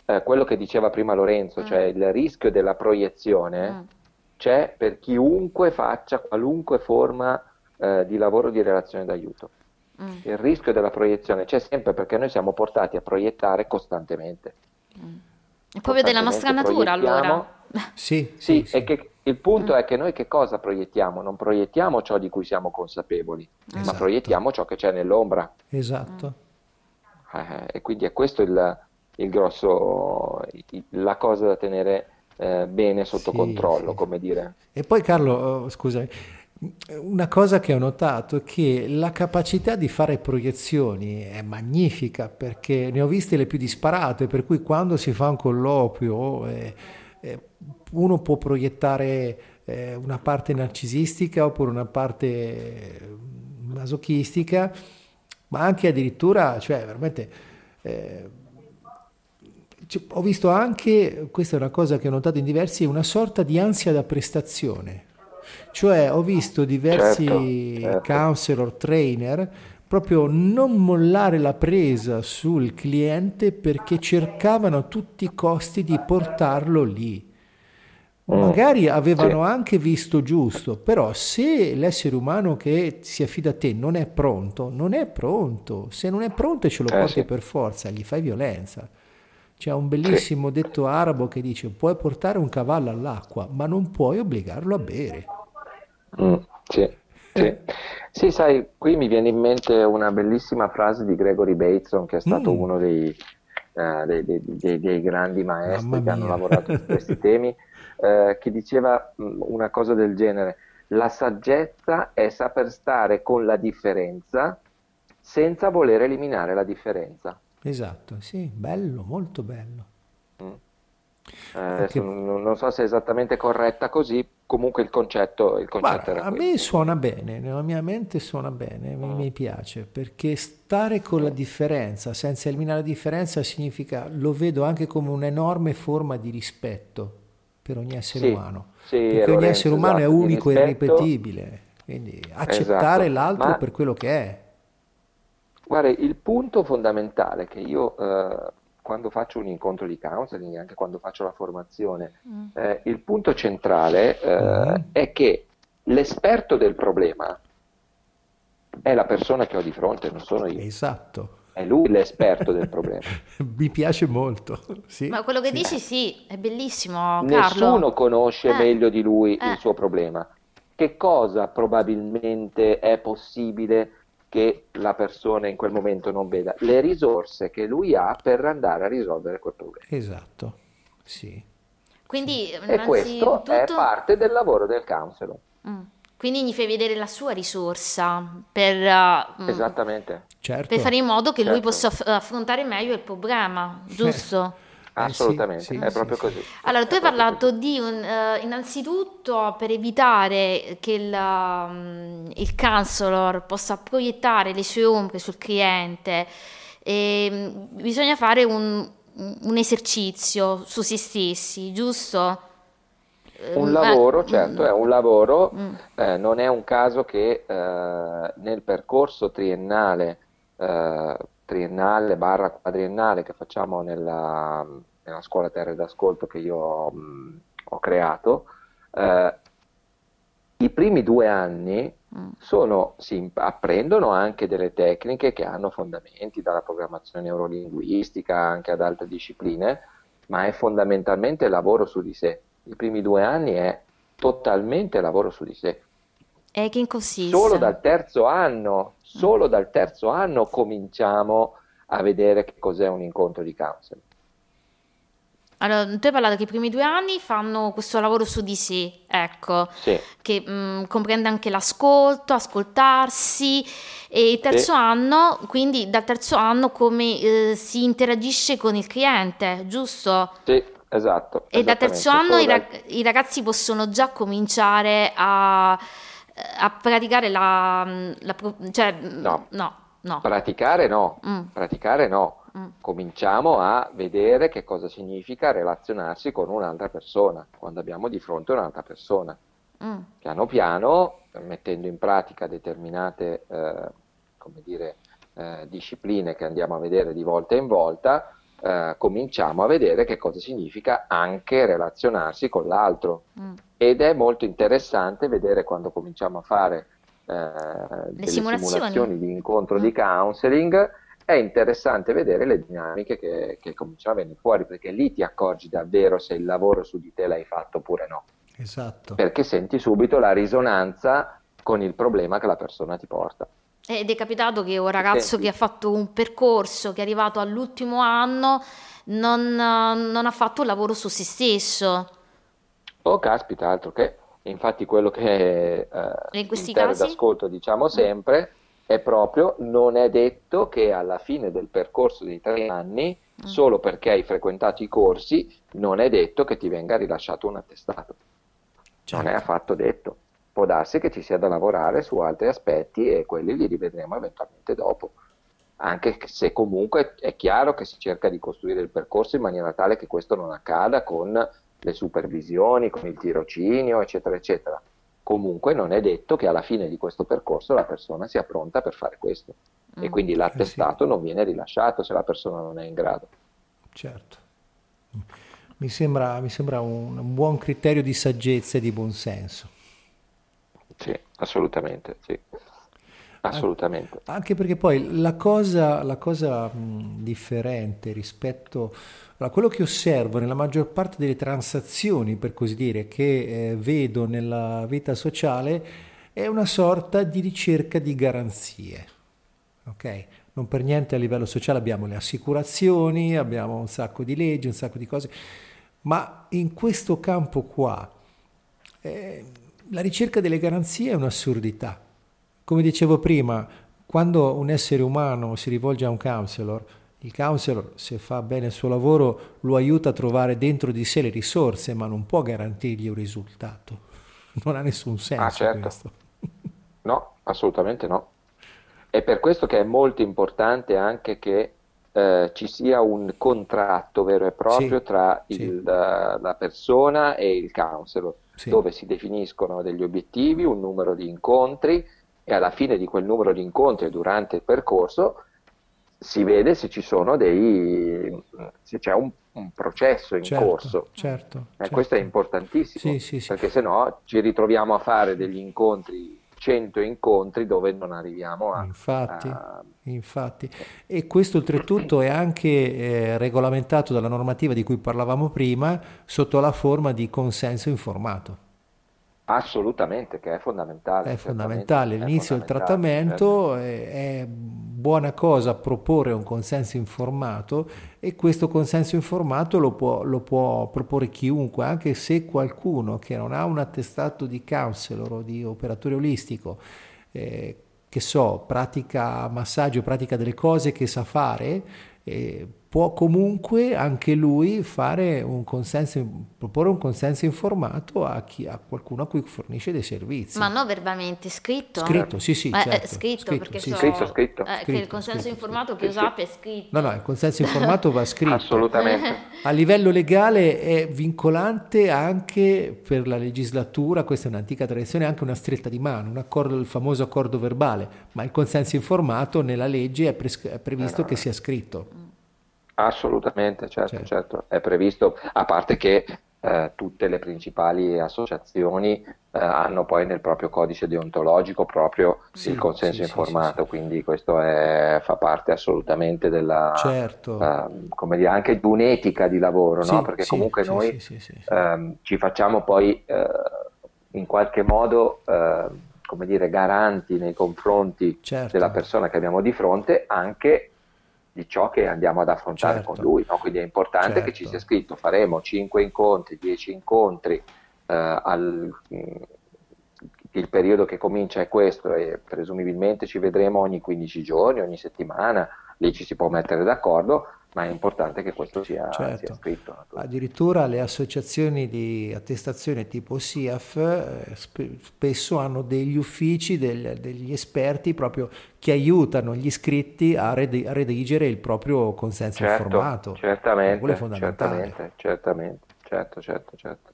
eh, quello che diceva prima Lorenzo, mm. cioè il rischio della proiezione, mm. c'è per chiunque faccia qualunque forma eh, di lavoro di relazione d'aiuto. Mm. Il rischio della proiezione c'è sempre perché noi siamo portati a proiettare costantemente. Mm. È proprio della nostra natura allora. Sì, sì, sì, sì. Che, il punto mm. è che noi che cosa proiettiamo? Non proiettiamo ciò di cui siamo consapevoli, esatto. ma proiettiamo ciò che c'è nell'ombra. Esatto. Eh, e quindi è questo il, il grosso, la cosa da tenere eh, bene sotto sì, controllo, come dire. E poi Carlo, oh, scusami, una cosa che ho notato è che la capacità di fare proiezioni è magnifica perché ne ho viste le più disparate, per cui quando si fa un colloquio eh, eh, uno può proiettare eh, una parte narcisistica oppure una parte eh, masochistica, ma anche addirittura, cioè veramente eh, ho visto anche, questa è una cosa che ho notato in diversi, una sorta di ansia da prestazione cioè ho visto diversi certo, certo. counselor, trainer, proprio non mollare la presa sul cliente perché cercavano a tutti i costi di portarlo lì. Mm. Magari avevano sì. anche visto giusto, però se l'essere umano che si affida a te non è pronto, non è pronto. Se non è pronto e ce lo eh, porti sì. per forza, gli fai violenza. C'è un bellissimo sì. detto arabo che dice puoi portare un cavallo all'acqua, ma non puoi obbligarlo a bere. Mm, sì, sì. sì, sai, qui mi viene in mente una bellissima frase di Gregory Bateson, che è stato mm. uno dei, uh, dei, dei, dei, grandi maestri che hanno lavorato su questi temi, uh, che diceva mm, una cosa del genere. La saggezza è saper stare con la differenza senza voler eliminare la differenza. Esatto, sì, bello, molto bello. Mm. Eh, che... non, non, so se è esattamente corretta così, comunque il concetto, il concetto Guarda, a me suona bene, nella mia mente suona bene, mi, mm. mi, piace, perché stare con la differenza, senza eliminare la differenza, significa, lo vedo anche come un'enorme forma di rispetto per ogni essere sì, umano, sì, perché ogni essere umano esatto, è unico e irripetibile, quindi accettare esatto, l'altro ma... per quello che è. Guarda, il punto fondamentale che io... Eh, quando faccio un incontro di counseling, anche quando faccio la formazione, mm. eh, il punto centrale eh, mm. è che l'esperto del problema è la persona che ho di fronte, non sono io. Esatto. È lui l'esperto del problema. Mi piace molto. Sì, Ma quello che sì. dici sì, è bellissimo. Carlo. Nessuno conosce eh. meglio di lui il eh. suo problema. che cosa probabilmente è possibile che la persona in quel momento non veda? Le risorse che lui ha per andare a risolvere quel problema. Esatto, sì. Quindi, e questo è parte del lavoro del counselor. Mm. Quindi gli fai vedere la sua risorsa per, uh, Esattamente. Certo. per fare in modo che certo. lui possa affrontare meglio il problema, giusto? Assolutamente, eh sì, è sì, proprio così. Allora, tu hai parlato così. di un, uh, innanzitutto per evitare che il, um, il counselor possa proiettare le sue ombre sul cliente, e, um, bisogna fare un, un, esercizio su se stessi, giusto? Un lavoro, eh, certo, è un lavoro, mm. eh, non è un caso che eh, nel percorso triennale eh, triennale barra quadriennale che facciamo nella, nella scuola terre d'ascolto che io mh, ho creato, eh, i primi due anni mm. sono, si apprendono anche delle tecniche che hanno fondamenti dalla programmazione neurolinguistica anche ad altre discipline, ma è fondamentalmente lavoro su di sé. I primi due anni è totalmente lavoro su di sé. E che consiste? Solo dal terzo anno, solo dal terzo anno cominciamo a vedere che cos'è un incontro di counseling. Allora, tu hai parlato che i primi due anni fanno questo lavoro su di sé, ecco, sì. che mh, mm, comprende anche l'ascolto, ascoltarsi e il terzo sì. anno, quindi dal terzo anno come eh, si interagisce con il cliente, giusto? Sì, esatto. E dal terzo anno i, rag- i ragazzi possono già cominciare a a praticare la... la cioè, no. no, no. Praticare no, mm. praticare no. Mm. Cominciamo a vedere che cosa significa relazionarsi con un'altra persona, quando abbiamo di fronte un'altra persona. Mm. Piano piano, mettendo in pratica determinate eh, come dire, eh, discipline che andiamo a vedere di volta in volta, eh, cominciamo a vedere che cosa significa anche relazionarsi con l'altro. Mm. Ed è molto interessante vedere quando cominciamo a fare eh, delle simulazioni. simulazioni. di incontro mm. di counseling, è interessante vedere le dinamiche che, che cominciano a venire fuori, perché lì ti accorgi davvero se il lavoro su di te l'hai fatto oppure no. Esatto. Perché senti subito la risonanza con il problema che la persona ti porta. Ed è capitato che un ragazzo Senti. che ha fatto un percorso, che è arrivato all'ultimo anno, non, non ha fatto un lavoro su se stesso. Oh, caspita, altro che. Infatti quello che eh, in questi casi d'ascolto diciamo sempre è proprio non è detto che alla fine del percorso dei tre anni, mm. solo perché hai frequentato i corsi, non è detto che ti venga rilasciato un attestato. Certo. Non è affatto detto può darsi che ci sia da lavorare su altri aspetti e quelli li rivedremo eventualmente dopo. Anche se comunque è chiaro che si cerca di costruire il percorso in maniera tale che questo non accada con le supervisioni, con il tirocinio, eccetera, eccetera. Comunque non è detto che alla fine di questo percorso la persona sia pronta per fare questo mm. e quindi l'attestato eh sì. non viene rilasciato se la persona non è in grado. Certo. Mi sembra, mi sembra un, un buon criterio di saggezza e di buonsenso. Sì, assolutamente, sì. Assolutamente. Anche perché poi la cosa, la cosa mh, differente rispetto a quello che osservo nella maggior parte delle transazioni, per così dire, che eh, vedo nella vita sociale è una sorta di ricerca di garanzie. Ok? Non per niente a livello sociale abbiamo le assicurazioni, abbiamo un sacco di leggi, un sacco di cose, ma in questo campo qua eh, la ricerca delle garanzie è un'assurdità. Come dicevo prima, quando un essere umano si rivolge a un counselor, il counselor, se fa bene il suo lavoro, lo aiuta a trovare dentro di sé le risorse, ma non può garantirgli un risultato. Non ha nessun senso ah, certo. questo. No, assolutamente no. È per questo che è molto importante anche che eh, ci sia un contratto vero e proprio sì, tra il, sì. la, la persona e il counselor sì. dove si definiscono degli obiettivi, un numero di incontri e alla fine di quel numero di incontri durante il percorso si vede se ci sono dei se c'è un, un processo in certo, corso. Certo, eh, certo. Questo è importantissimo sì, sì, sì. perché se no ci ritroviamo a fare degli incontri 100 incontri dove non arriviamo a... Infatti, a... infatti. E questo oltretutto è anche eh, regolamentato dalla normativa di cui parlavamo prima sotto la forma di consenso informato. Assolutamente, che è fondamentale. È fondamentale. L'inizio del trattamento certo. è, buona cosa proporre un consenso informato e questo consenso informato lo può, lo può, proporre chiunque, anche se qualcuno che non ha un attestato di counselor o di operatore olistico, eh, che so, pratica massaggio, pratica delle cose che sa fare, eh, può comunque anche lui fare un consenso, proporre un consenso informato a, chi, a qualcuno a cui fornisce dei servizi. Ma no verbalmente, scritto? Scritto, sì, sì. Eh, certo. scritto, scritto, perché sì, so, scritto, scritto. Eh, scritto, che il consenso scritto, informato che sappia è scritto. No, no, il consenso informato va scritto. Assolutamente. A livello legale è vincolante anche per la legislatura, questa è un'antica tradizione, anche una stretta di mano, un accordo, il famoso accordo verbale, ma il consenso informato nella legge è, pres- è previsto no, che sia scritto. Assolutamente, certo, certo, certo, è previsto, a parte che eh, tutte le principali associazioni eh, hanno poi nel proprio codice deontologico proprio sì, il consenso sì, informato, sì, quindi questo è, fa parte assolutamente della, certo. eh, come dire, anche di un'etica di lavoro, no? perché comunque noi ehm, ci facciamo poi eh, in qualche modo ehm, come dire, garanti nei confronti certo. della persona che abbiamo di fronte anche di ciò che andiamo ad affrontare certo. con lui. No? Quindi è importante certo. che ci sia scritto, faremo 5 incontri, 10 incontri, eh, al, mm, il periodo che comincia è questo e presumibilmente ci vedremo ogni 15 giorni, ogni settimana, lì ci si può mettere d'accordo, ma è importante che questo sia, certo. sia scritto. Addirittura le associazioni di attestazione tipo SIAF eh, sp- spesso hanno degli uffici, del, degli esperti proprio che aiutano gli iscritti a, red- a redigere il proprio consenso certo, informato. Certamente, certamente, certamente, certo, certo, certo.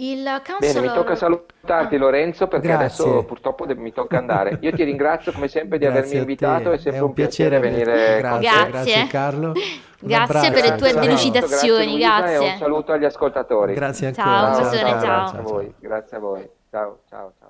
Il counselor... Bene, mi tocca salutarti ah. Lorenzo perché Grazie. adesso purtroppo mi tocca andare. Io ti ringrazio come sempre di grazie avermi invitato, è sempre è un, un piacere, piacere venire grazie, grazie. grazie Carlo. grazie per le tue delucidazioni, grazie. E un saluto agli ascoltatori. Grazie ancora. Ciao, ciao, ciao, ciao. Grazie a voi, grazie a voi. Ciao, ciao, ciao.